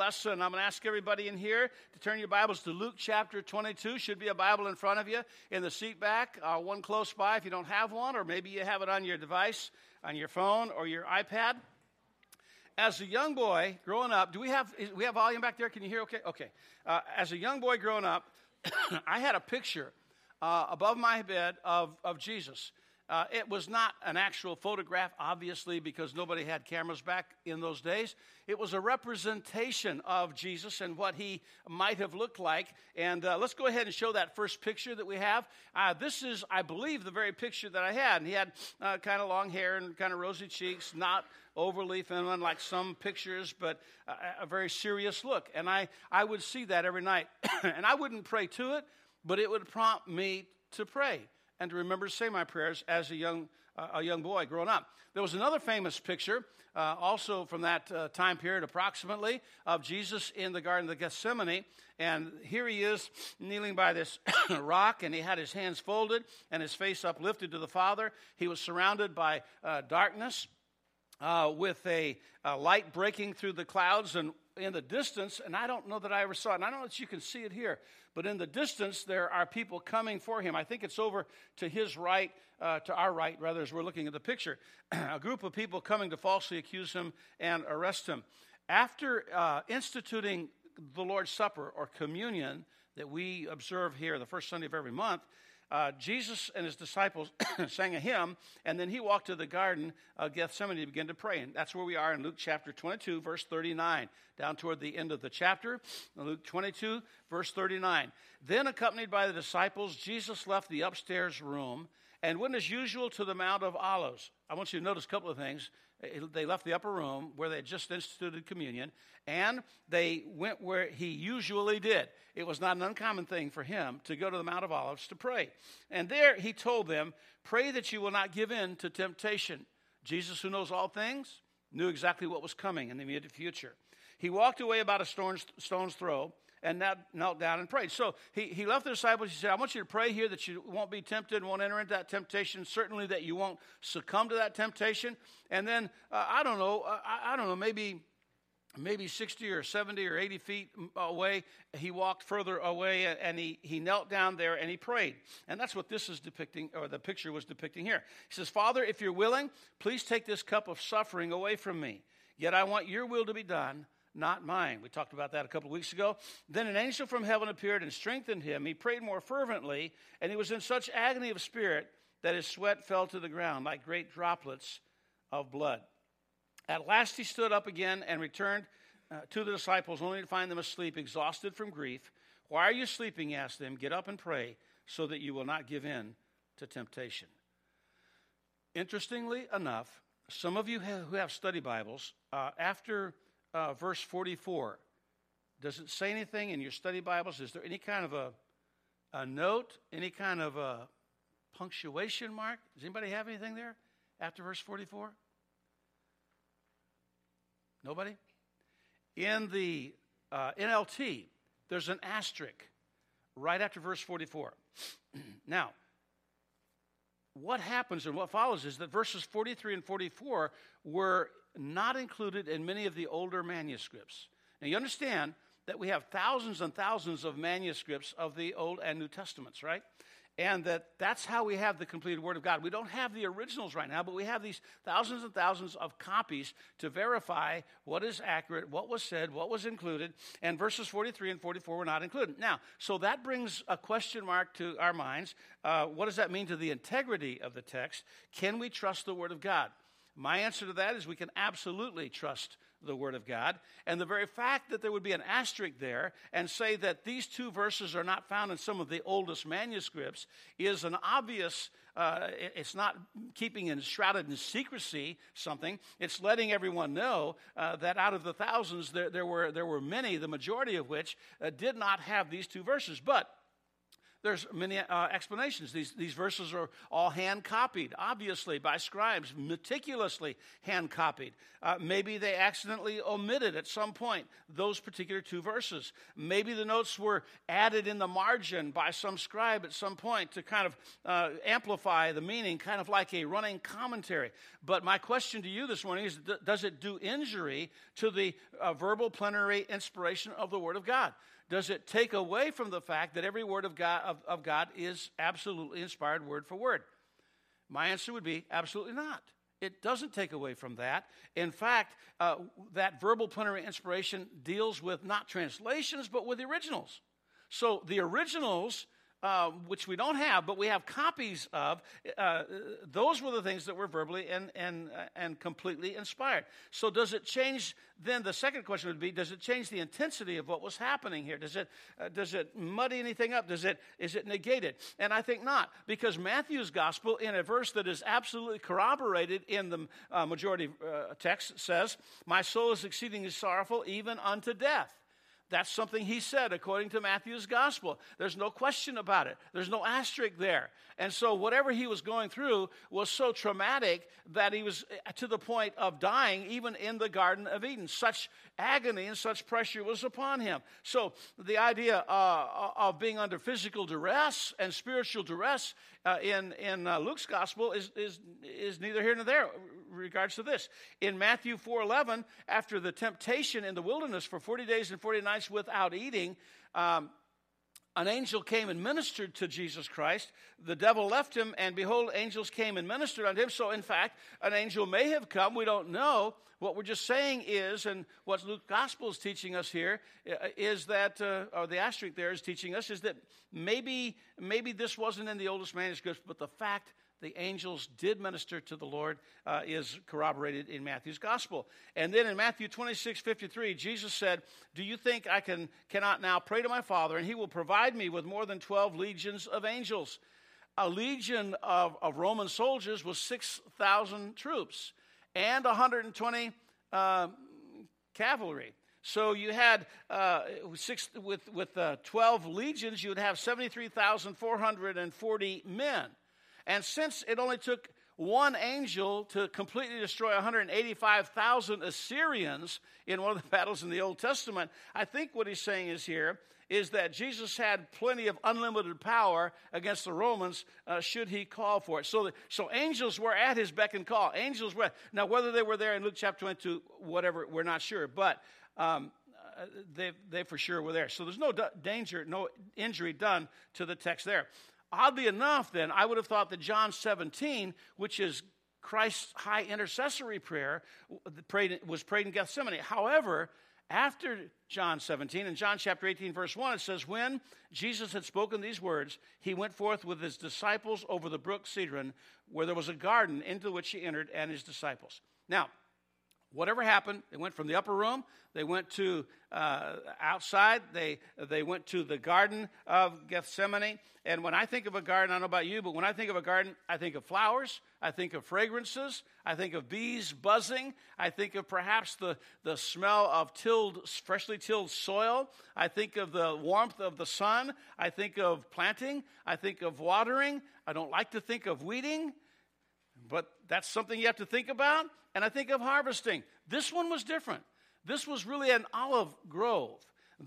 lesson. I'm going to ask everybody in here to turn your Bibles to Luke chapter 22. Should be a Bible in front of you in the seat back, uh, one close by if you don't have one, or maybe you have it on your device, on your phone or your iPad. As a young boy growing up, do we have we have volume back there? Can you hear? Okay, okay. Uh, as a young boy growing up, I had a picture uh, above my bed of of Jesus. Uh, it was not an actual photograph, obviously, because nobody had cameras back in those days. It was a representation of Jesus and what he might have looked like. And uh, let's go ahead and show that first picture that we have. Uh, this is, I believe, the very picture that I had. And he had uh, kind of long hair and kind of rosy cheeks, not overly feminine like some pictures, but a, a very serious look. And I, I would see that every night. and I wouldn't pray to it, but it would prompt me to pray and to remember to say my prayers as a young, uh, a young boy growing up. There was another famous picture, uh, also from that uh, time period approximately, of Jesus in the Garden of Gethsemane. And here he is kneeling by this rock, and he had his hands folded and his face uplifted to the Father. He was surrounded by uh, darkness. Uh, with a, a, light breaking through the clouds, and in the distance, and I don't know that I ever saw it, and I don't know that you can see it here, but in the distance, there are people coming for him. I think it's over to his right, uh, to our right, rather, as we're looking at the picture. a group of people coming to falsely accuse him and arrest him. After uh, instituting the Lord's Supper or communion that we observe here the first Sunday of every month, uh, Jesus and his disciples sang a hymn, and then he walked to the garden of Gethsemane to begin to pray. And that's where we are in Luke chapter 22, verse 39, down toward the end of the chapter. Luke 22, verse 39. Then, accompanied by the disciples, Jesus left the upstairs room and went as usual to the Mount of Olives. I want you to notice a couple of things. They left the upper room where they had just instituted communion, and they went where he usually did. It was not an uncommon thing for him to go to the Mount of Olives to pray. And there he told them, Pray that you will not give in to temptation. Jesus, who knows all things, knew exactly what was coming in the immediate future. He walked away about a stone's, stone's throw and knelt down and prayed. So he, he left the disciples. He said, I want you to pray here that you won't be tempted won't enter into that temptation. Certainly that you won't succumb to that temptation. And then, uh, I don't know, uh, I, I don't know, maybe maybe 60 or 70 or 80 feet away, he walked further away and he, he knelt down there and he prayed. And that's what this is depicting, or the picture was depicting here. He says, Father, if you're willing, please take this cup of suffering away from me. Yet I want your will to be done, not mine. We talked about that a couple of weeks ago. Then an angel from heaven appeared and strengthened him. He prayed more fervently, and he was in such agony of spirit that his sweat fell to the ground like great droplets of blood. At last he stood up again and returned uh, to the disciples, only to find them asleep, exhausted from grief. Why are you sleeping? Asked them. Get up and pray so that you will not give in to temptation. Interestingly enough, some of you who have study Bibles, uh, after uh, verse 44. Does it say anything in your study Bibles? Is there any kind of a, a note, any kind of a punctuation mark? Does anybody have anything there after verse 44? Nobody? In the uh, NLT, there's an asterisk right after verse 44. now, what happens and what follows is that verses 43 and 44 were not included in many of the older manuscripts. Now, you understand that we have thousands and thousands of manuscripts of the Old and New Testaments, right? And that that's how we have the completed Word of God. We don't have the originals right now, but we have these thousands and thousands of copies to verify what is accurate, what was said, what was included, and verses 43 and 44 were not included. Now, so that brings a question mark to our minds. Uh, what does that mean to the integrity of the text? Can we trust the Word of God? My answer to that is we can absolutely trust the Word of God. And the very fact that there would be an asterisk there and say that these two verses are not found in some of the oldest manuscripts is an obvious, uh, it's not keeping in shrouded in secrecy something. It's letting everyone know uh, that out of the thousands, there, there, were, there were many, the majority of which uh, did not have these two verses. But There's many uh, explanations. These, these verses are all hand copied, obviously, by scribes, meticulously hand copied. Uh, maybe they accidentally omitted at some point those particular two verses. Maybe the notes were added in the margin by some scribe at some point to kind of uh, amplify the meaning, kind of like a running commentary. But my question to you this morning is does it do injury to the uh, verbal plenary inspiration of the Word of God? Does it take away from the fact that every word of God, of, of God is absolutely inspired word for word? My answer would be absolutely not. It doesn't take away from that. In fact, uh, that verbal plenary inspiration deals with not translations, but with the originals. So the originals uh, which we don't have, but we have copies of, uh, those were the things that were verbally and, and, uh, and completely inspired. So, does it change? Then the second question would be: Does it change the intensity of what was happening here? Does it uh, does it muddy anything up? Does it is it negated? And I think not, because Matthew's gospel, in a verse that is absolutely corroborated in the uh, majority text, says, "My soul is exceedingly sorrowful, even unto death." That's something he said according to Matthew's gospel. There's no question about it. There's no asterisk there. And so, whatever he was going through was so traumatic that he was eh, to the point of dying, even in the Garden of Eden. Such agony and such pressure was upon him. So, the idea uh, of being under physical duress and spiritual duress uh, in, in uh, Luke's gospel is, is, is neither here nor there regards to this. In Matthew 4.11, after the temptation in the wilderness for 40 days and 40 nights without eating, um, an angel came and ministered to Jesus Christ. The devil left him, and behold, angels came and ministered unto him. So, in fact, an angel may have come. We don't know. What we're just saying is, and what Luke's gospel is teaching us here, uh, that, uh, or the asterisk there is teaching us, is that maybe, maybe this wasn't in the oldest manuscripts, but the fact the angels did minister to the Lord uh, is corroborated in Matthew's gospel. And then in Matthew 26, 53, Jesus said, Do you think I can, cannot now pray to my Father, and he will provide me with more than 12 legions of angels? A legion of, of Roman soldiers was 6,000 troops and 120 uh, cavalry. So you had uh, six, with, with uh, 12 legions, you would have 73,440 men. And since it only took one angel to completely destroy 185,000 Assyrians in one of the battles in the Old Testament, I think what he's saying is here is that Jesus had plenty of unlimited power against the Romans uh, should he call for it. So, the, so angels were at his beck and call. Angels were, now whether they were there in Luke chapter 22, whatever, we're not sure, but um, uh, they, they for sure were there. So there's no danger, no injury done to the text there. Oddly enough, then, I would have thought that John 17, which is Christ's high intercessory prayer, was prayed in Gethsemane. However, after John 17, in John chapter 18, verse 1, it says, When Jesus had spoken these words, he went forth with his disciples over the brook Cedron, where there was a garden into which he entered and his disciples. Now, whatever happened, they went from the upper room, they went to uh, outside, they, they went to the Garden of Gethsemane. And when I think of a garden, I don't know about you, but when I think of a garden, I think of flowers, I think of fragrances, I think of bees buzzing, I think of perhaps the, the smell of tilled, freshly tilled soil, I think of the warmth of the sun, I think of planting, I think of watering. I don't like to think of weeding, but that's something you have to think about. And I think of harvesting. This one was different. This was really an olive grove.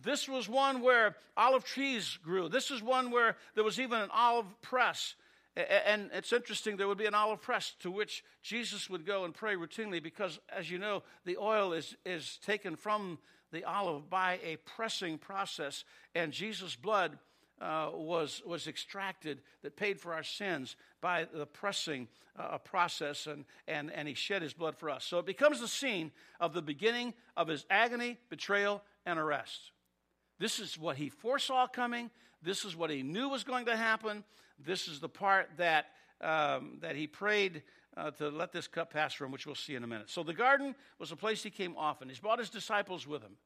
This was one where olive trees grew. This is one where there was even an olive press. And it's interesting, there would be an olive press to which Jesus would go and pray routinely because, as you know, the oil is, is taken from the olive by a pressing process, and Jesus' blood uh, was, was extracted that paid for our sins by the pressing uh, process, and, and, and he shed his blood for us. So it becomes the scene of the beginning of his agony, betrayal, and arrest. This is what he foresaw coming. This is what he knew was going to happen. This is the part that, um, that he prayed uh, to let this cup pass from, which we'll see in a minute. So the garden was a place he came often. He's brought his disciples with him.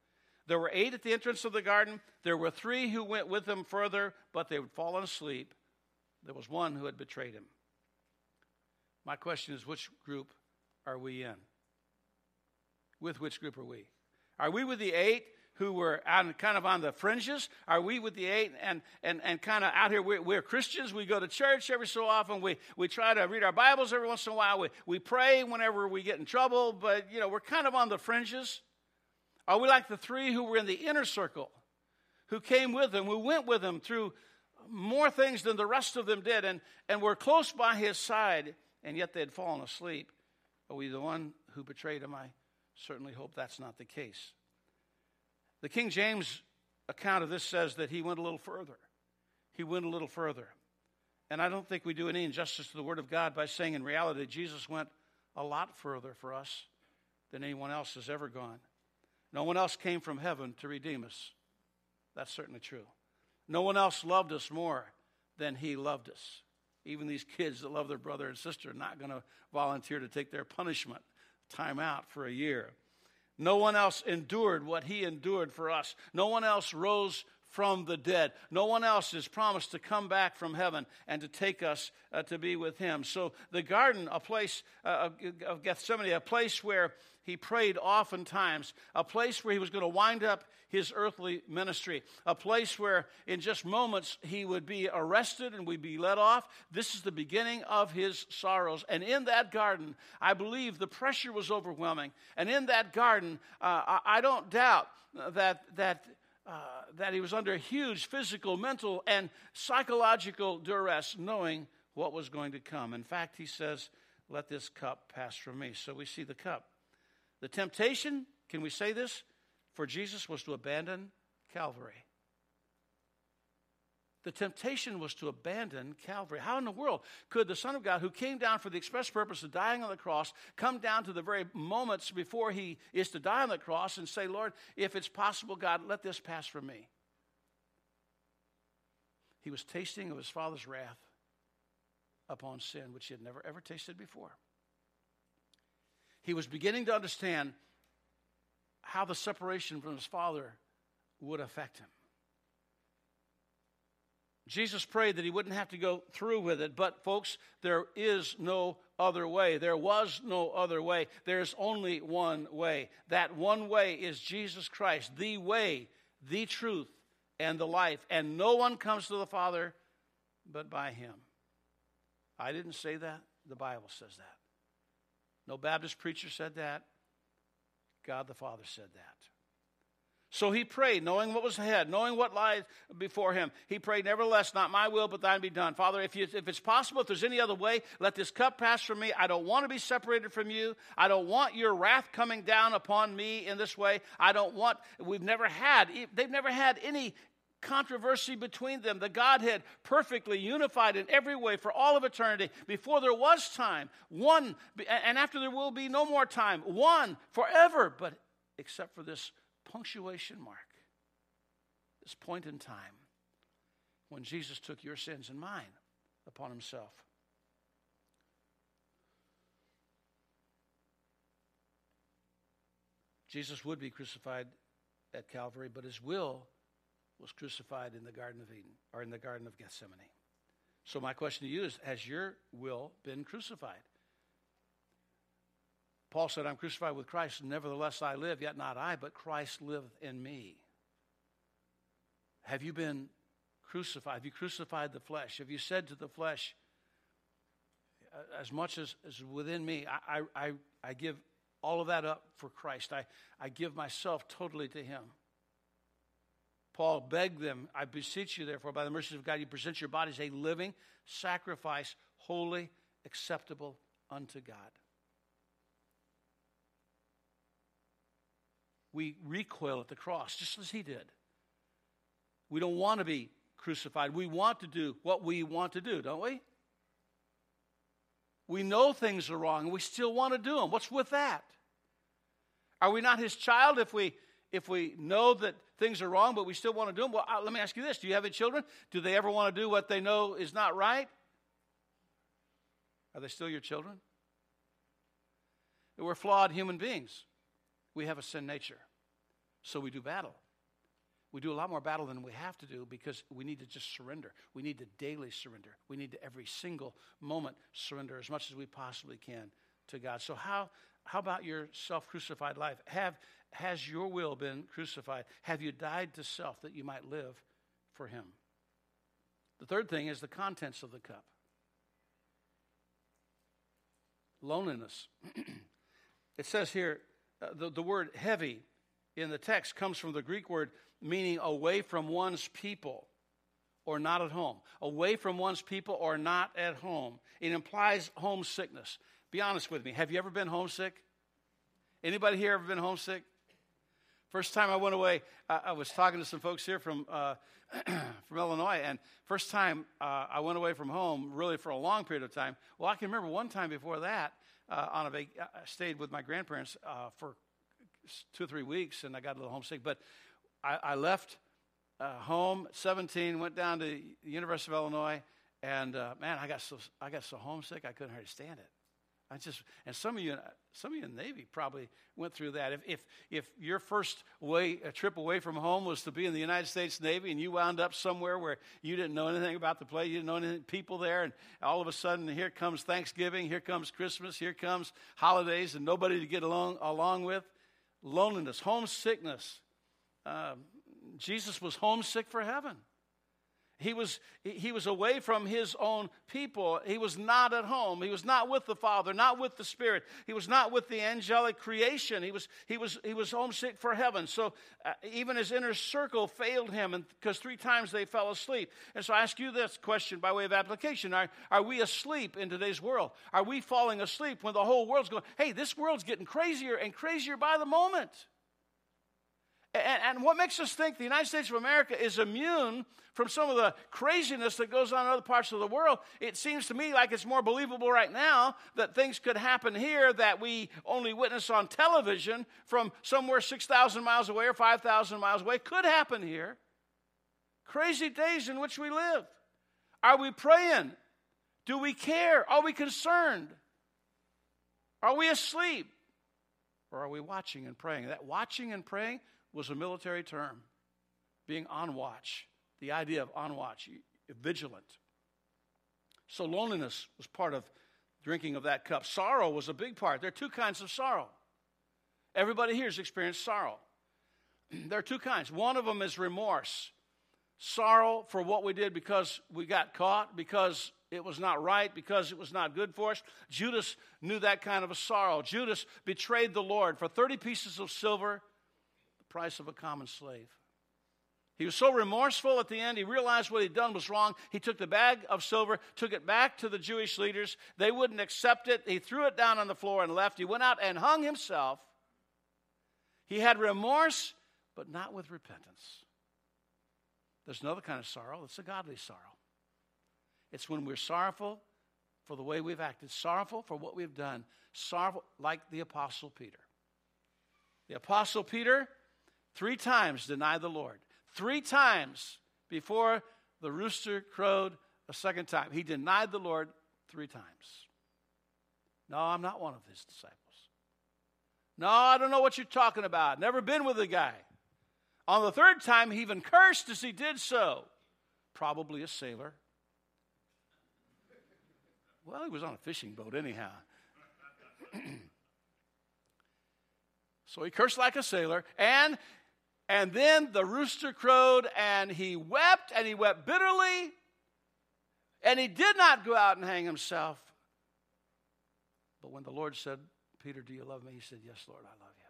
There were eight at the entrance of the garden. There were three who went with him further, but they had fallen asleep. There was one who had betrayed him. My question is which group are we in? With which group are we? Are we with the eight who were on, kind of on the fringes? Are we with the eight and, and, and kind of out here? We're, we're, Christians. We go to church every so often. We, we try to read our Bibles every once in a while. We, we pray whenever we get in trouble, but, you know, we're kind of on the fringes. Are we like the three who were in the inner circle, who came with him, who went with him through more things than the rest of them did, and, and were close by his side, and yet they had fallen asleep? Are we the one who betrayed him? I certainly hope that's not the case. The King James account of this says that he went a little further. He went a little further. And I don't think we do any injustice to the Word of God by saying in reality Jesus went a lot further for us than anyone else has ever gone. No one else came from heaven to redeem us. That's certainly true. No one else loved us more than he loved us. Even these kids that love their brother and sister are not going to volunteer to take their punishment time out for a year. No one else endured what he endured for us. No one else rose from the dead. No one else is promised to come back from heaven and to take us uh, to be with him. So, the garden, a place uh, of Gethsemane, a place where he prayed oftentimes, a place where he was going to wind up his earthly ministry, a place where in just moments he would be arrested and we'd be let off. This is the beginning of his sorrows. And in that garden, I believe the pressure was overwhelming. And in that garden, uh, I, I, don't doubt that, that, uh, that he was under huge physical, mental, and psychological duress, knowing what was going to come. In fact, he says, Let this cup pass from me. So we see the cup. The temptation, can we say this? For Jesus was to abandon Calvary. The temptation was to abandon Calvary. How in the world could the Son of God, who came down for the express purpose of dying on the cross, come down to the very moments before he is to die on the cross and say, Lord, if it's possible, God, let this pass from me? He was tasting of his Father's wrath upon sin, which he had never ever tasted before he was beginning to understand how the separation from his father would affect him. Jesus prayed that he wouldn't have to go through with it, but folks, there is no other way. There was no other way. There's only one way. That one way is Jesus Christ, the way, the truth, and the life. And no one comes to the Father but by him. I didn't say that, the Bible says that. No Baptist preacher said that. God the Father said that. So he prayed, knowing what was ahead, knowing what lies before him. He prayed, Nevertheless, not my will, but thine be done. Father, if, you, if it's possible, if there's any other way, let this cup pass from me. I don't want to be separated from you. I don't want your wrath coming down upon me in this way. I don't want, we've never had, they've never had any controversy between them. The Godhead perfectly unified in every way for all of eternity. Before there was time, one, and after there will be no more time, one forever, but except for this punctuation mark, this point in time when Jesus took your sins and mine upon himself. Jesus would be crucified at Calvary, but his will was crucified in the Garden of Eden or in the Garden of Gethsemane. So, my question to you is Has your will been crucified? Paul said, I'm crucified with Christ, and nevertheless I live, yet not I, but Christ liveth in me. Have you been crucified? Have you crucified the flesh? Have you said to the flesh, as much as is within me, I, I, I give all of that up for Christ. I, I give myself totally to Him. Paul begged them, I beseech you, therefore, by the mercies of God, you present your bodies a living sacrifice, holy, acceptable unto God. We recoil at the cross, just as he did. We don't want to be crucified. We want to do what we want to do, don't we? We know things are wrong and we still want to do them. What's with that? Are we not his child if we if we know that things are wrong, but we still want to do them, well, let me ask you this do you have any children? Do they ever want to do what they know is not right? Are they still your children? We're flawed human beings. We have a sin nature. So we do battle. We do a lot more battle than we have to do because we need to just surrender. We need to daily surrender. We need to every single moment surrender as much as we possibly can to God. So, how, how about your self crucified life? Have, has your will been crucified? Have you died to self that you might live for Him? The third thing is the contents of the cup loneliness. it says here, uh, the, the word heavy in the text comes from the Greek word meaning away from one's people or not at home. Away from one's people or not at home. It implies homesickness. Be honest with me. Have you ever been homesick? Anybody here ever been homesick? First time I went away, I, I was talking to some folks here from uh, from Illinois, and first time uh, I went away from home, really for a long period of time. Well, I can remember one time before that, uh, on a vac- I stayed with my grandparents uh, for two or three weeks, and I got a little homesick. But I, I left uh, home at 17, went down to the University of Illinois, and uh, man, I got so I got so homesick I couldn't hardly stand it. I just and some of you some of you in the Navy probably went through that. If if if your first way a trip away from home was to be in the United States Navy and you wound up somewhere where you didn't know anything about the place, you didn't know any people there, and all of a sudden here comes Thanksgiving, here comes Christmas, here comes holidays, and nobody to get along along with, loneliness, homesickness. Um, Jesus was homesick for heaven. He was, he was away from his own people. He was not at home. He was not with the Father, not with the Spirit. He was not with the angelic creation. He was, he was, he was homesick for heaven. So uh, even his inner circle failed him because three times they fell asleep. And so I ask you this question by way of application Are, are we asleep in today's world? Are we falling asleep when the whole world's going, hey, this world's getting crazier and crazier by the moment? And, and, what makes us think the United States of America is immune from some of the craziness that goes on in other parts of the world? It seems to me like it's more believable right now that things could happen here that we only witness on television from somewhere 6,000 miles away or 5,000 miles away could happen here. Crazy days in which we live. Are we praying? Do we care? Are we concerned? Are we asleep? Or are we watching and praying? That watching and praying was a military term, being on watch, the idea of on watch, vigilant. So loneliness was part of drinking of that cup. Sorrow was a big part. There are two kinds of sorrow. Everybody here has experienced sorrow. there are two kinds. One of them is remorse sorrow for what we did because we got caught, because it was not right, because it was not good for us. Judas knew that kind of a sorrow. Judas betrayed the Lord for 30 pieces of silver price of a common slave. He was so remorseful at the end, he realized what he'd done was wrong. He took the bag of silver, took it back to the Jewish leaders. They wouldn't accept it. He threw it down on the floor and left. He went out and hung himself. He had remorse, but not with repentance. There's another kind of sorrow, it's a godly sorrow. It's when we're sorrowful for the way we've acted, sorrowful for what we've done, sorrowful like the Apostle Peter. The Apostle Peter three times denied the Lord. Three times before the rooster crowed a second time. He denied the Lord three times. No, I'm not one of his disciples. No, I don't know what you're talking about. Never been with the guy. On the third time, he even cursed as he did so. Probably a sailor. Well, he was on a fishing boat, anyhow. so he cursed like a sailor, and and then the rooster crowed, and he wept, and he wept bitterly, and he did not go out and hang himself. But when the Lord said, Peter, do you love me? He said, Yes, Lord, I love you.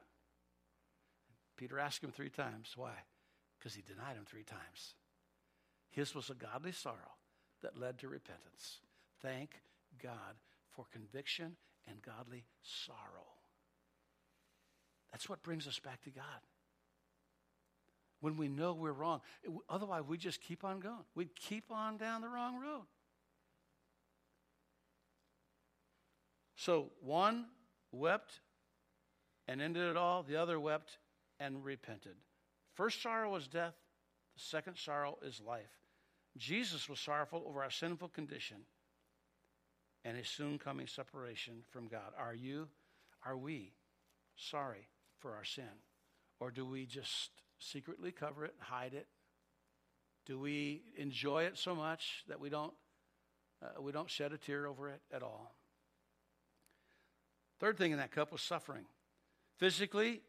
Peter asked him three times. Why? Because he denied him three times. His was a godly sorrow that led to repentance. Thank God for conviction and godly sorrow. That's what brings us back to God when we know we're wrong. Otherwise, we just keep on going. We keep on down the wrong road. So one wept and ended it all, the other wept and repented. First sorrow was death, the second sorrow is life. Jesus was sorrowful over our sinful condition and his soon coming separation from God. Are you, are we sorry for our sin? Or do we just secretly cover it, hide it? Do we enjoy it so much that we don't, uh, we don't shed a tear over it at all? Third thing in that cup was suffering. Physically,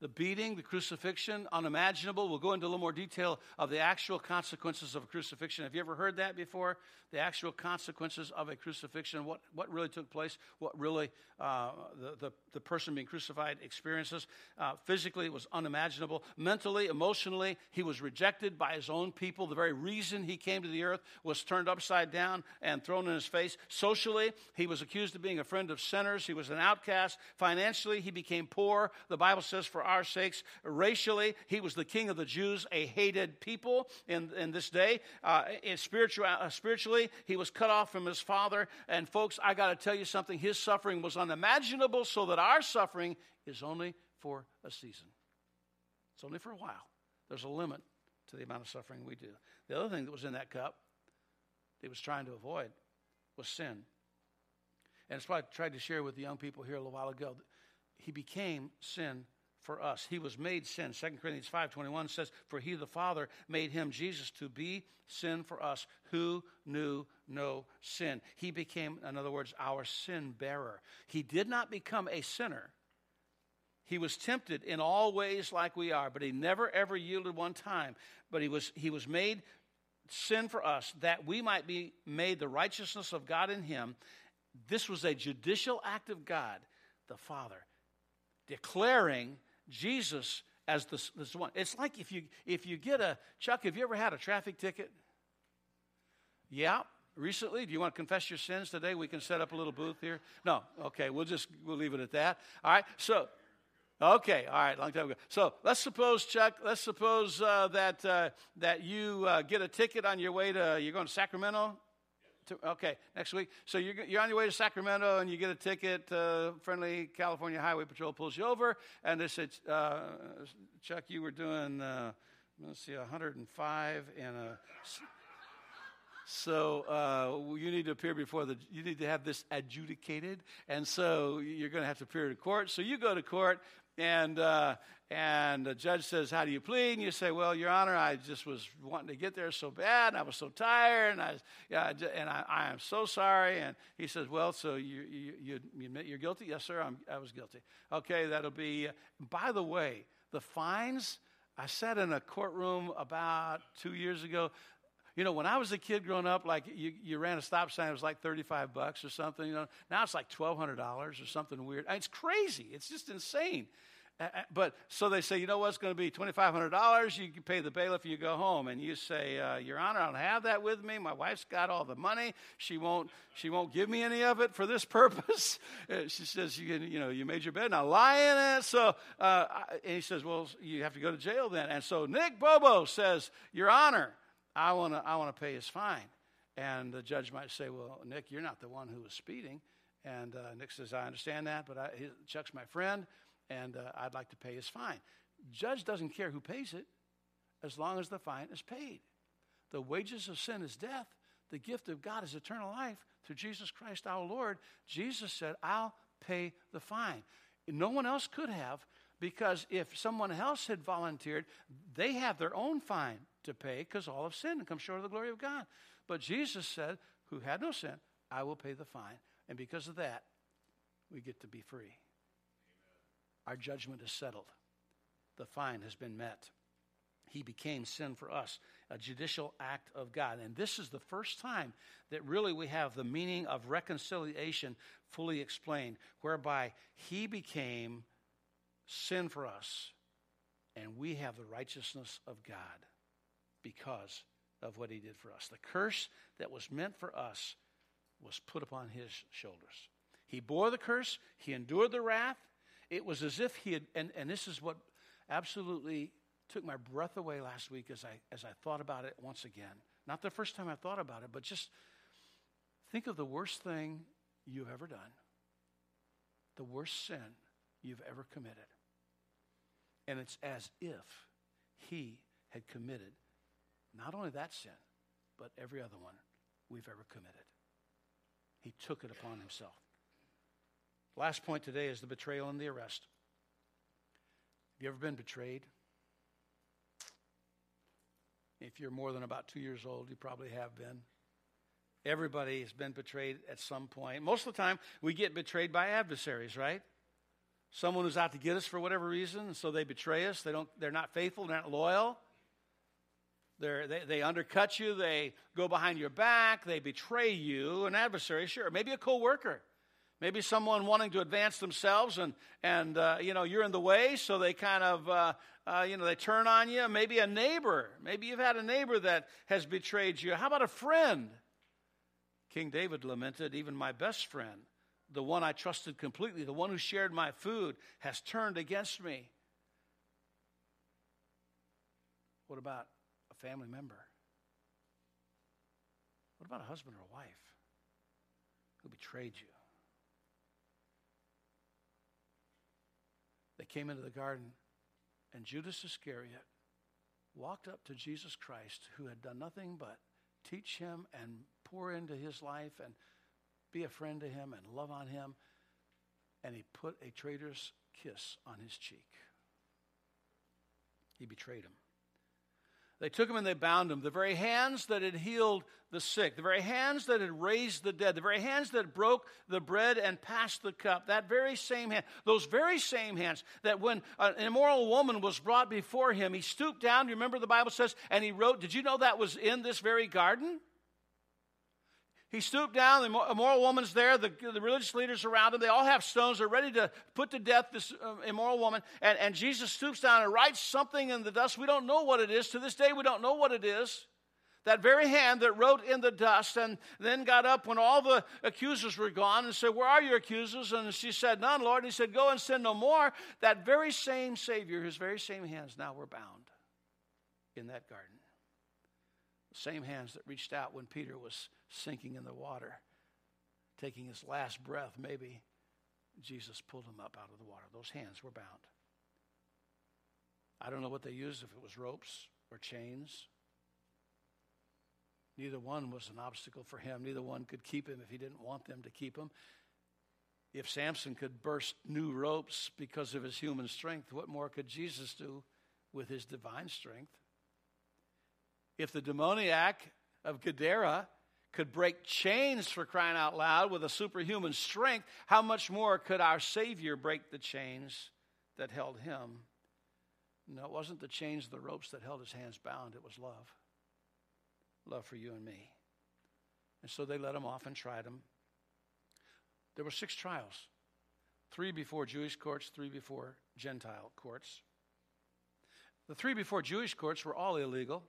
the beating, the crucifixion, unimaginable. We'll go into a little more detail of the actual consequences of a crucifixion. Have you ever heard that before? The actual consequences of a crucifixion, what, what really took place, what really uh, the, the, the, person being crucified experiences. Uh, physically, it was unimaginable. Mentally, emotionally, he was rejected by his own people. The very reason he came to the earth was turned upside down and thrown in his face. Socially, he was accused of being a friend of sinners. He was an outcast. Financially, he became poor. The Bible says, for our sakes. Racially, he was the king of the Jews, a hated people in, in this day. Uh, in spiritual, uh, spiritually, he was cut off from his father. And folks, I got to tell you something. His suffering was unimaginable, so that our suffering is only for a season. It's only for a while. There's a limit to the amount of suffering we do. The other thing that was in that cup, he was trying to avoid, was sin. And it's what I tried to share with the young people here a little while ago. He became sin for us. He was made sin. 2 Corinthians 5:21 says, "For he the Father made him Jesus to be sin for us who knew no sin." He became in other words our sin bearer. He did not become a sinner. He was tempted in all ways like we are, but he never ever yielded one time. But he was he was made sin for us that we might be made the righteousness of God in him. This was a judicial act of God, the Father, declaring Jesus as the, this one. It's like if you if you get a Chuck. Have you ever had a traffic ticket? Yeah, recently. Do you want to confess your sins today? We can set up a little booth here. No, okay. We'll just we'll leave it at that. All right. So. Okay, all right, long time ago. So let's suppose, Chuck. Let's suppose uh, that uh, that you uh, get a ticket on your way to. You're going to Sacramento to, okay, next week. So you're, you're on your way to Sacramento and you get a ticket. Uh, friendly California Highway Patrol pulls you over and they said, uh, Chuck, you were doing, uh, let's see, 105 and a. So uh, you need to appear before the. You need to have this adjudicated, and so you're going to have to appear to court. So you go to court, and uh, and the judge says, How do you plead? And you say, Well, Your Honor, I just was wanting to get there so bad, and I was so tired, and, I, yeah, and I, I am so sorry. And he says, Well, so you, you, you, admit you're guilty? Yes, sir, I'm, I was guilty. Okay, that'll be. Uh, by the way, the fines, I sat in a courtroom about two years ago. You know, when I was a kid growing up, like you, you ran a stop sign, it was like 35 bucks or something. You know, now it's like $1,200 or something weird. It's crazy. It's just insane. But so they say, you know what's going to be $2,500. You pay the bailiff and you go home. And you say, uh, Your Honor, I don't have that with me. My wife's got all the money. She won't, she won't give me any of it for this purpose. Uh, she says, you, you know, you made your bed, now lie in it. So, uh, and he says, Well, you have to go to jail then. And so Nick Bobo says, Your Honor, I want to I wanna pay his fine. And the judge might say, Well, Nick, you're not the one who was speeding. And uh, Nick says, I understand that, but I, Chuck's my friend and uh, I'd like to pay his fine. Judge doesn't care who pays it as long as the fine is paid. The wages of sin is death. The gift of God is eternal life through Jesus Christ our Lord. Jesus said, I'll pay the fine. No one else could have because if someone else had volunteered, they have their own fine to pay because all have sinned and come short of the glory of God. But Jesus said, Who had no sin, I will pay the fine. And because of that, we get to be free. Our judgment is settled. The fine has been met. He became sin for us, a judicial act of God. And this is the first time that really we have the meaning of reconciliation fully explained, whereby He became sin for us, and we have the righteousness of God because of what He did for us. The curse that was meant for us was put upon His shoulders. He bore the curse, He endured the wrath, it was as if he had, and, and this is what absolutely took my breath away last week as I, as I thought about it once again. Not the first time I thought about it, but just think of the worst thing you've ever done, the worst sin you've ever committed. And it's as if he had committed not only that sin, but every other one we've ever committed. He took it upon himself. Last point today is the betrayal and the arrest. Have you ever been betrayed? If you're more than about two years old, you probably have been. Everybody has been betrayed at some point. Most of the time, we get betrayed by adversaries, right? Someone who's out to get us for whatever reason, so they betray us. They don't, they're not faithful, they're not loyal. They're, they, they undercut you, they go behind your back, they betray you. An adversary, sure. Maybe a coworker. Maybe someone wanting to advance themselves and, and uh, you know, you're in the way, so they kind of, uh, uh, you know, they turn on you. Maybe a neighbor. Maybe you've had a neighbor that has betrayed you. How about a friend? King David lamented, even my best friend, the one I trusted completely, the one who shared my food, has turned against me. What about family member? What about a husband or a wife who betrayed you? They came into the garden, and Judas Iscariot walked up to Jesus Christ, who had done nothing but teach him and pour into his life and be a friend to him and love on him. And he put a traitor's kiss on his cheek. He betrayed him. They took him and they bound him. The very hands that had healed the sick, the very hands that had raised the dead, the very hands that broke the bread and passed the cup, that very same hand, those very same hands that when an immoral woman was brought before him, he stooped down. You remember the Bible says, and he wrote, Did you know that was in this very garden? He stooped down. The immoral woman's there. The, the, religious leaders around him. They all have stones. They're ready to put to death this uh, immoral woman. And, and Jesus stoops down and writes something in the dust. We don't know what it is. To this day, we don't know what it is. That very hand that wrote in the dust and then got up when all the accusers were gone and said, Where are your accusers? And she said, None, Lord. And he said, Go and sin no more. That very same Savior, his very same hands now were bound in that garden. Same hands that reached out when Peter was sinking in the water, taking his last breath, maybe Jesus pulled him up out of the water. Those hands were bound. I don't know what they used, if it was ropes or chains. Neither one was an obstacle for him. Neither one could keep him if he didn't want them to keep him. If Samson could burst new ropes because of his human strength, what more could Jesus do with his divine strength? If the demoniac of Gadara could break chains for crying out loud with a superhuman strength, how much more could our Savior break the chains that held him? No, it wasn't the chains, the ropes that held his hands bound, it was love. Love for you and me. And so they let him off and tried him. There were six trials three before Jewish courts, three before Gentile courts. The three before Jewish courts were all illegal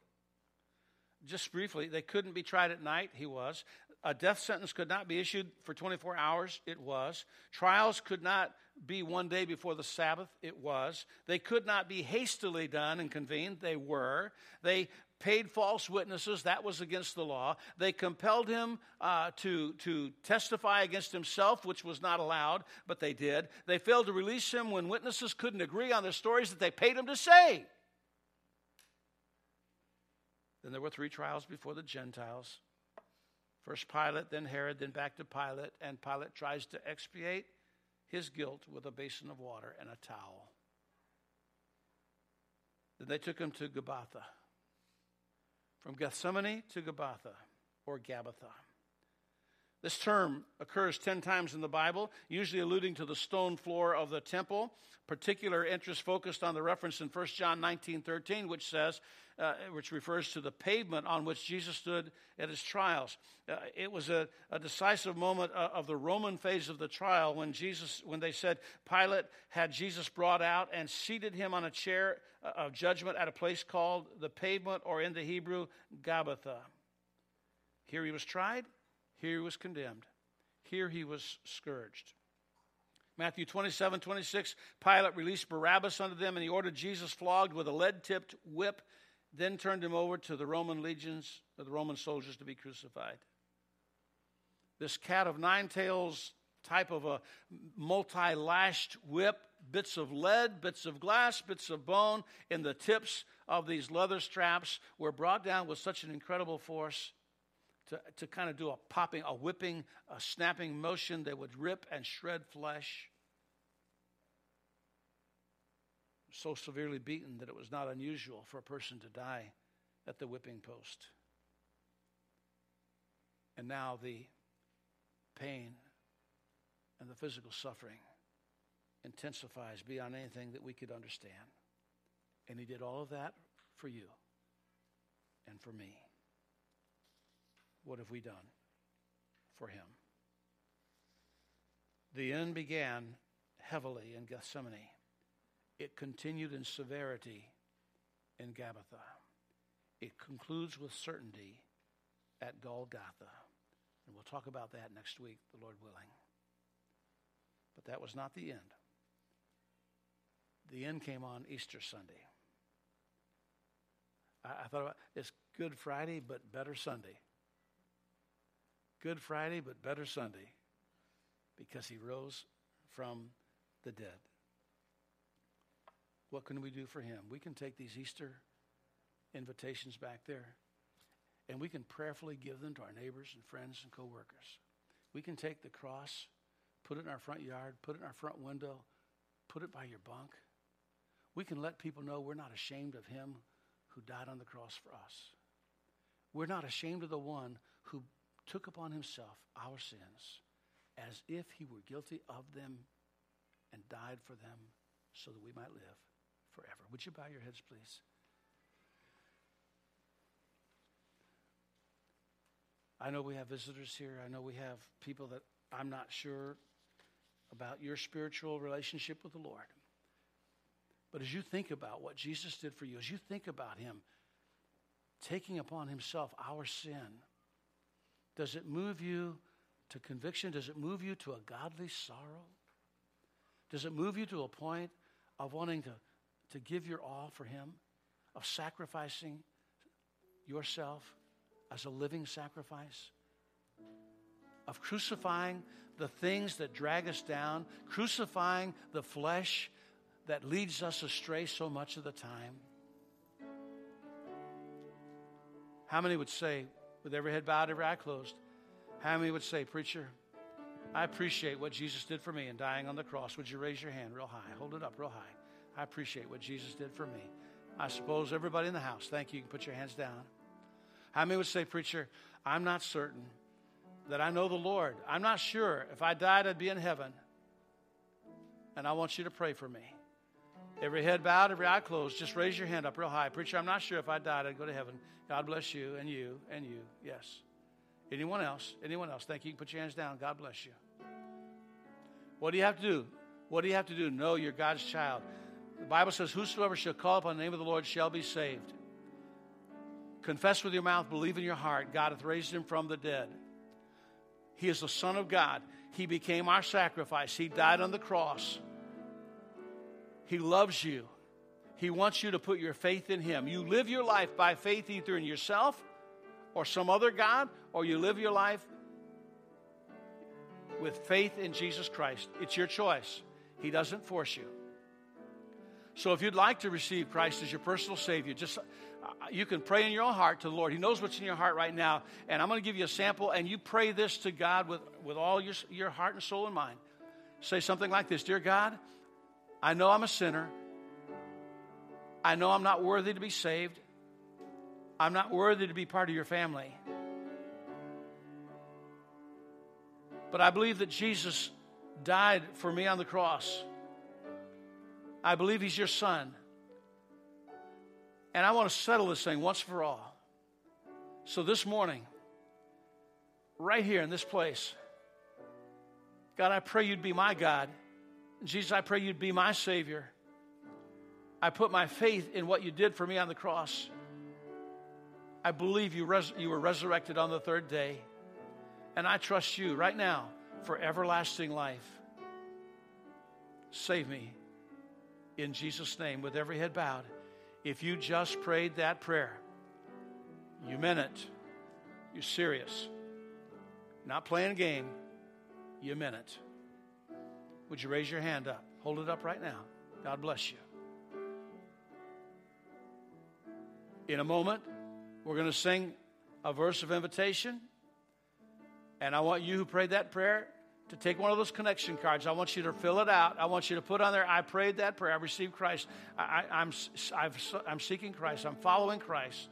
just briefly, they couldn't be tried at night. He was. A death sentence could not be issued for 24 hours. It was. Trials could not be one day before the Sabbath. It was. They could not be hastily done and convened. They were. They paid false witnesses. That was against the law. They compelled him uh, to, to testify against himself, which was not allowed, but they did. They failed to release him when witnesses couldn't agree on the stories that they paid him to say. Then there were three trials before the Gentiles. First Pilate, then Herod, then back to Pilate, and Pilate tries to expiate his guilt with a basin of water and a towel. Then they took him to Gabbatha. From Gethsemane to Gabbatha, or Gabbatha. This term occurs 10 times in the Bible, usually alluding to the stone floor of the temple. Particular interest focused on the reference in 1 John 19 13, which says, uh, which refers to the pavement on which Jesus stood at his trials. Uh, it was a, a decisive moment uh, of the Roman phase of the trial when Jesus, when they said Pilate had Jesus brought out and seated him on a chair uh, of judgment at a place called the pavement, or in the Hebrew, Gabbatha. Here he was tried, here he was condemned, here he was scourged. Matthew 27, 26, Pilate released Barabbas unto them, and he ordered Jesus flogged with a lead tipped whip then turned him over to the Roman legions, the Roman soldiers to be crucified. This cat of nine tails type of a multi lashed whip, bits of lead, bits of glass, bits of bone in the tips of these leather straps were brought down with such an incredible force to, to kind of do a popping, a whipping, a snapping motion that would rip and shred flesh. so severely beaten that it was not unusual for a person to die at the whipping post. And now the pain and the physical suffering intensifies beyond anything that we could understand. And he did all of that for you and for me. What have we done for him? The end began heavily in Gethsemane. It continued in severity in Gabbatha. It concludes with certainty at Golgotha. And we'll talk about that next week, the Lord willing. But that was not the end. The end came on Easter Sunday. I, I thought about it's Good Friday, but better Sunday. Good Friday, but better Sunday. Because he rose from the dead. What can we do for him? We can take these Easter invitations back there and we can prayerfully give them to our neighbors and friends and coworkers. We can take the cross, put it in our front yard, put it in our front window, put it by your bunk. We can let people know we're not ashamed of him who died on the cross for us. We're not ashamed of the one who took upon himself our sins as if he were guilty of them and died for them so that we might live forever. Would you bow your heads, please? I know we have visitors here. I know we have people that I'm not sure about your spiritual relationship with the Lord. But as you think about what Jesus did for you, as you think about Him taking upon Himself our sin, does it move you to conviction? Does it move you to a godly sorrow? Does it move you to a point of wanting to, to give your all for Him, of sacrificing yourself as a living sacrifice? Of crucifying the things that drag us down, crucifying the flesh that leads us astray so much of the time? How many would say, with every head bowed, every eye closed, how many would say, Preacher, I appreciate what Jesus did for me in dying on the cross. Would you raise your hand real high? Hold it up real high. I appreciate what Jesus did for me. I suppose everybody in the house, thank you. You can put your hands down. How many would say, Preacher, I'm not certain that I know the Lord. I'm not sure if I died, I'd be in heaven. And I want you to pray for me. Every head bowed, every eye closed. Just raise your hand up real high. Preacher, I'm not sure if I died, I'd go to heaven. God bless you and you and you. Yes. Anyone else? Anyone else? Thank you. You can put your hands down. God bless you. What do you have to do? What do you have to do? Know you're God's child. The Bible says, Whosoever shall call upon the name of the Lord shall be saved. Confess with your mouth, believe in your heart, God hath raised him from the dead. He is the Son of God. He became our sacrifice. He died on the cross. He loves you. He wants you to put your faith in Him. You live your life by faith either in yourself or some other God, or you live your life with faith in Jesus Christ. It's your choice. He doesn't force you. So if you'd like to receive Christ as your personal Savior, just uh, you can pray in your own heart to the Lord. He knows what's in your heart right now. And I'm going to give you a sample, and you pray this to God with, with all your, your heart and soul and mind. Say something like this Dear God, I know I'm a sinner. I know I'm not worthy to be saved. I'm not worthy to be part of your family. But I believe that Jesus died for me on the cross. I believe He's your Son. And I want to settle this thing once for all. So this morning, right here in this place, God, I pray you'd be my God. Jesus, I pray you'd be my Savior. I put my faith in what you did for me on the cross. I believe you, res- you were resurrected on the third day. And I trust you right now for everlasting life. Save me in Jesus' name with every head bowed. If you just prayed that prayer, you meant it. You're serious. Not playing a game. You meant it. Would you raise your hand up? Hold it up right now. God bless you. In a moment, we're going to sing a verse of invitation. And I want you who prayed that prayer to take one of those connection cards. I want you to fill it out. I want you to put on there, I prayed that prayer. I received Christ. I, am I'm, I'm seeking Christ. I'm following Christ.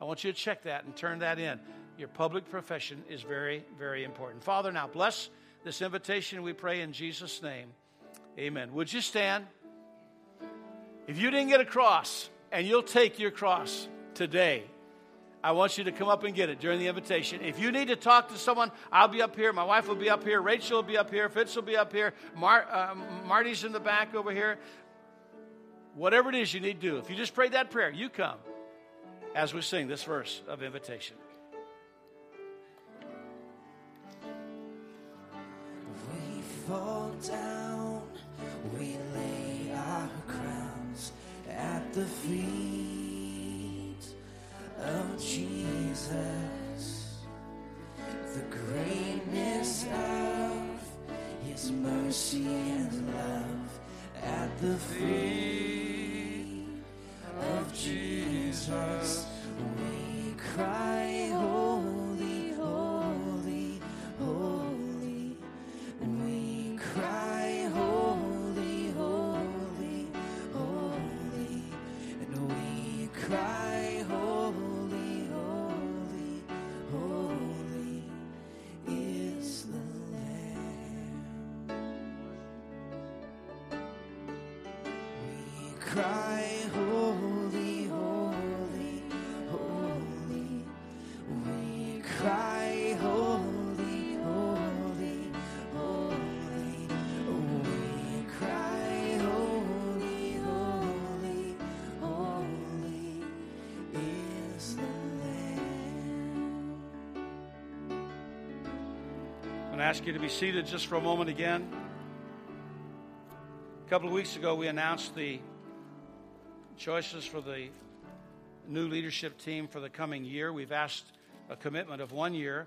I want you to check that and turn that in. Your public profession is very, very important. Father, now bless this invitation, we pray in Jesus' name. Amen. Would you stand? If you didn't get a cross, and you'll take your cross today, I want you to come up and get it during the invitation. If you need to talk to someone, I'll be up here. My wife will be up here. Rachel will be up here. Fitz will be up here. Mar- uh, Marty's in the back over here. Whatever it is you need to do, if you just prayed that prayer, you come as we sing this verse of invitation. Fall down, we lay our crowns at the feet of Jesus. The greatness of His mercy and love at the feet ask you to be seated just for a moment again. A couple of weeks ago, we announced the choices for the new leadership team for the coming year. We've asked a commitment of one year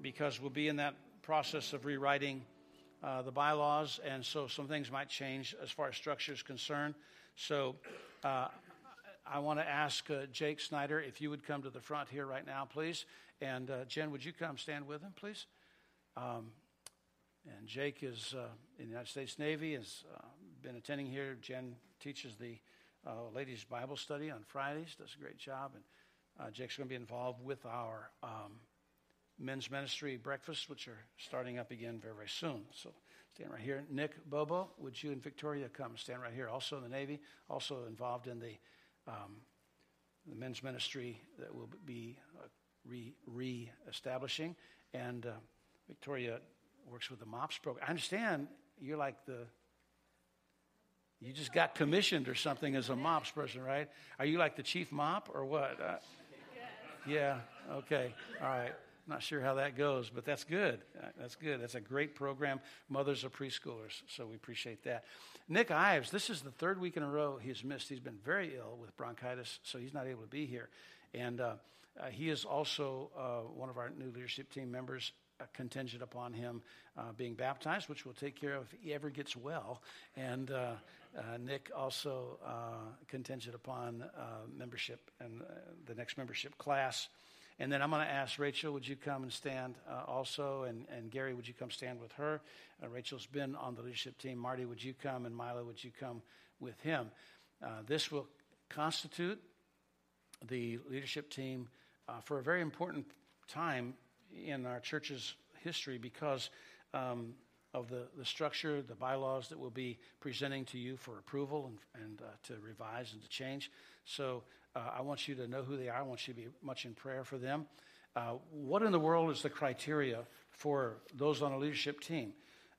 because we'll be in that process of rewriting uh, the bylaws, and so some things might change as far as structure is concerned. So uh, I want to ask uh, Jake Snyder if you would come to the front here right now, please. And uh, Jen, would you come stand with him, please? Um, and Jake is uh, in the United States Navy, has uh, been attending here. Jen teaches the uh, ladies' Bible study on Fridays, does a great job. And uh, Jake's going to be involved with our um, men's ministry breakfast, which are starting up again very, very soon. So stand right here. Nick Bobo, would you and Victoria come stand right here? Also in the Navy, also involved in the, um, the men's ministry that will be uh, re, re-establishing. And uh, Victoria works with the MOPS program. I understand you're like the, you just got commissioned or something as a MOPS person, right? Are you like the chief mop or what? Uh, yeah, okay, all right. Not sure how that goes, but that's good. Uh, That's good. That's a great program. Mothers of preschoolers, so we appreciate that. Nick Ives, this is the third week in a row he's missed. He's been very ill with bronchitis, so he's not able to be here. And uh, uh, he is also uh, one of our new leadership team members, contingent upon him uh, being baptized, which we'll take care of if he ever gets well. And uh, uh, Nick also uh, contingent upon uh, membership and uh, the next membership class. And then I'm going to ask Rachel, would you come and stand uh, also? And, and Gary, would you come stand with her? Uh, Rachel's been on the leadership team. Marty, would you come? And Milo, would you come with him? Uh, this will constitute the leadership team uh, for a very important time in our church's history because um, of the, the structure, the bylaws that we'll be presenting to you for approval and, and uh, to revise and to change. So uh, I want you to know who they are. I want you to be much in prayer for them. Uh, what in the world is the criteria for those on a leadership team?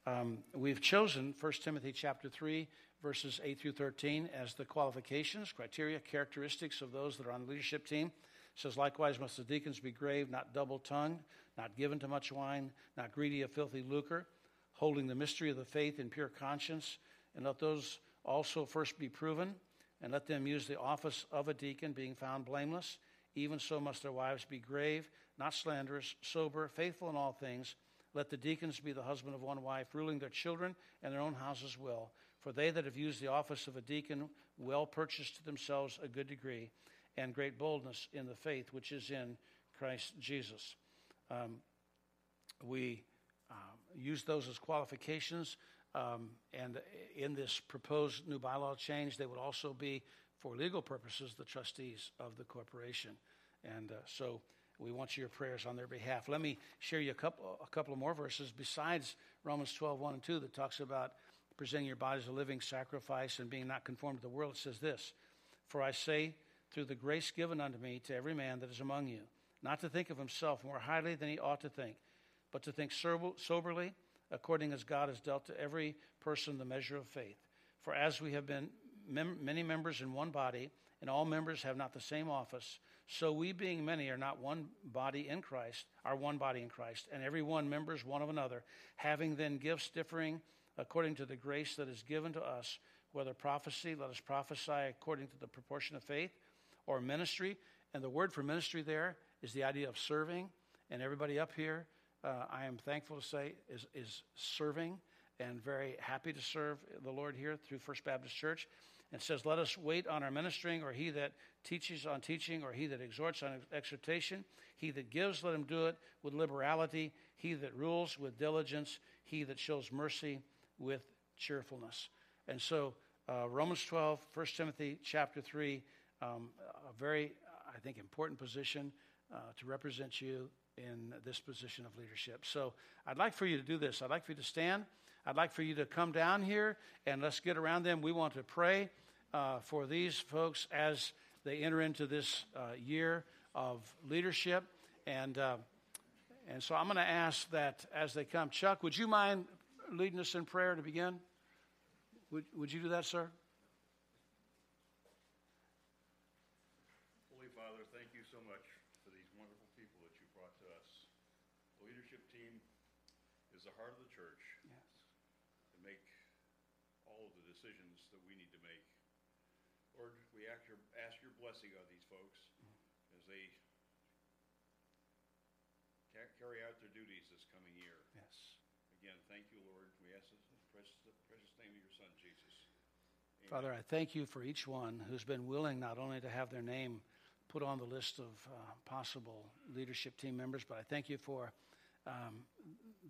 Um, we've chosen 1 Timothy chapter 3, verses 8 through 13 as the qualifications, criteria, characteristics of those that are on the leadership team. It says, likewise must the deacons be grave, not double-tongued, not given to much wine, not greedy of filthy lucre, holding the mystery of the faith in pure conscience, and let those also first be proven, and let them use the office of a deacon, being found blameless. Even so must their wives be grave, not slanderous, sober, faithful in all things. Let the deacons be the husband of one wife, ruling their children and their own houses well. For they that have used the office of a deacon well purchase to themselves a good degree and great boldness in the faith which is in Christ Jesus. Um, we um, use those as qualifications. Um, and in this proposed new bylaw change, they would also be, for legal purposes, the trustees of the corporation. And uh, so We want your prayers on their behalf. Let me share you a couple, a couple of more verses besides Romans 12, 1 and 2 that talks about presenting your body as a living sacrifice and being not conformed to the world. It says this For I say, through the grace given unto me, to every man that is among you, not to think of himself more highly than he ought to think, but to think soberly, according as God has dealt to every person the measure of faith. For as we have been mem- many members in one body, and all members have not the same office, so we, being many, are not one body in Christ, are one body in Christ, and every one members one of another, having then gifts differing according to the grace that is given to us, whether prophecy, let us prophesy according to the proportion of faith, or ministry. And the word for ministry there is the idea of serving. And everybody up here, uh, I am thankful to say, is, is serving and very happy to serve the Lord here through First Baptist Church. And says, Let us wait on our ministering, or he that teaches on teaching, or he that exhorts on exhortation. He that gives, let him do it with liberality. He that rules with diligence. He that shows mercy with cheerfulness. And so, uh, Romans 12, 1 Timothy chapter 3, um, a very, I think, important position uh, to represent you in this position of leadership. So, I'd like for you to do this. I'd like for you to stand. I'd like for you to come down here and let's get around them. We want to pray uh, for these folks as they enter into this uh, year of leadership. And, uh, and so I'm going to ask that as they come, Chuck, would you mind leading us in prayer to begin? Would, would you do that, sir? Holy Father, thank you so much for these wonderful people that you brought to us. The leadership team is the heart of the church. Yes. To make all of the decisions that we need to make. Lord, we ask your, ask your blessing on these folks as they carry out their duties this coming year. Yes. Again, thank you, Lord. We ask this in the precious, precious name of your Son, Jesus. Amen. Father, I thank you for each one who's been willing not only to have their name put on the list of uh, possible leadership team members, but I thank you for um,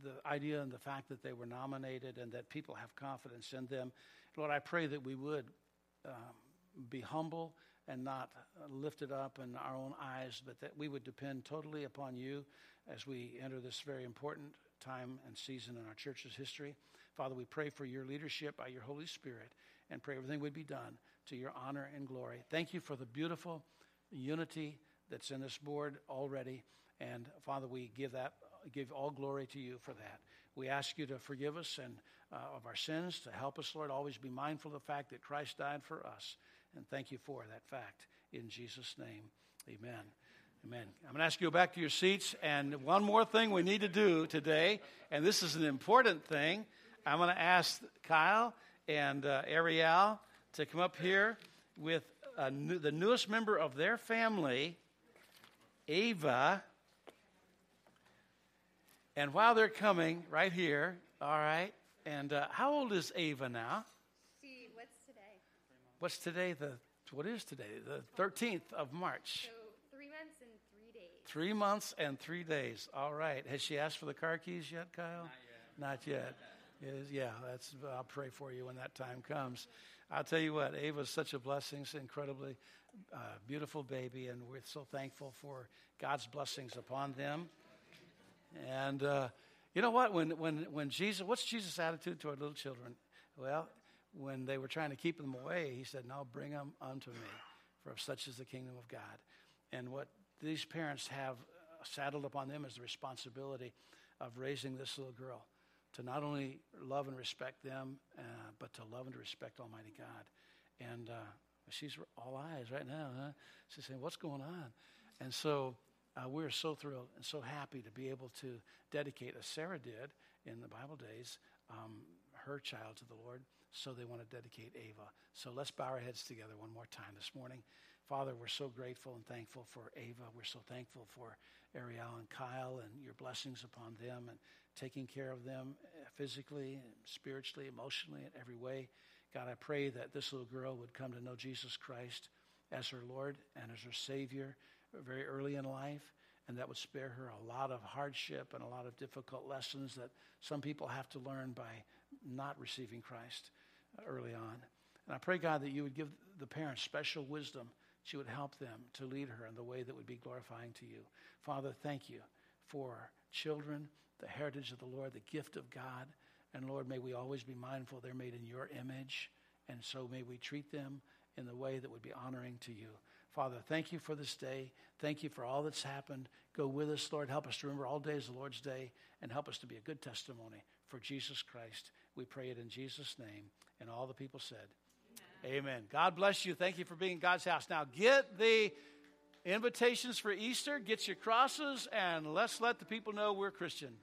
the idea and the fact that they were nominated and that people have confidence in them. Lord, I pray that we would um, be humble and not lifted up in our own eyes, but that we would depend totally upon you as we enter this very important time and season in our church's history. Father, we pray for your leadership by your Holy Spirit and pray everything would be done to your honor and glory. Thank you for the beautiful unity that's in this board already. And Father, we give that give all glory to you for that. We ask you to forgive us and uh, of our sins, to help us, Lord, always be mindful of the fact that Christ died for us. And thank you for that fact. In Jesus' name, amen. Amen. I'm going to ask you to go back to your seats. And one more thing we need to do today, and this is an important thing. I'm going to ask Kyle and uh, Ariel to come up here with new, the newest member of their family, Ava. And while they're coming, right here, all right. And uh, how old is Ava now? She, what's today? The what is today? The 13th of March. So Three months and three days. Three months and three days. All right. Has she asked for the car keys yet, Kyle? Not yet. Not yet. yeah, that's. I'll pray for you when that time comes. I'll tell you what, Ava's such a blessing. She's incredibly uh, beautiful baby, and we're so thankful for God's blessings upon them. And uh, you know what? When when when Jesus, what's Jesus' attitude toward little children? Well, when they were trying to keep them away, he said, "Now bring them unto me, for such is the kingdom of God." And what these parents have saddled upon them is the responsibility of raising this little girl to not only love and respect them, uh, but to love and to respect Almighty God. And uh, she's all eyes right now. Huh? She's saying, What's going on? And so uh, we're so thrilled and so happy to be able to dedicate, as Sarah did in the Bible days, um, her child to the Lord. So they want to dedicate Ava. So let's bow our heads together one more time this morning. Father, we're so grateful and thankful for Ava. We're so thankful for Ariel and Kyle and your blessings upon them and taking care of them uh, physically, spiritually, emotionally, in every way. God, I pray that this little girl would come to know Jesus Christ as her Lord and as her Savior very early in life, and that would spare her a lot of hardship and a lot of difficult lessons that some people have to learn by not receiving Christ early on. And I pray, God, that you would give the parents special wisdom she would help them to lead her in the way that would be glorifying to you. Father, thank you for children, the heritage of the Lord, the gift of God. And Lord, may we always be mindful they're made in your image. And so may we treat them in the way that would be honoring to you. Father, thank you for this day. Thank you for all that's happened. Go with us, Lord. Help us to remember all days the Lord's day and help us to be a good testimony for Jesus Christ. We pray it in Jesus' name. And all the people said, Amen. Amen. God bless you. Thank you for being in God's house. Now get the invitations for Easter, get your crosses, and let's let the people know we're Christian.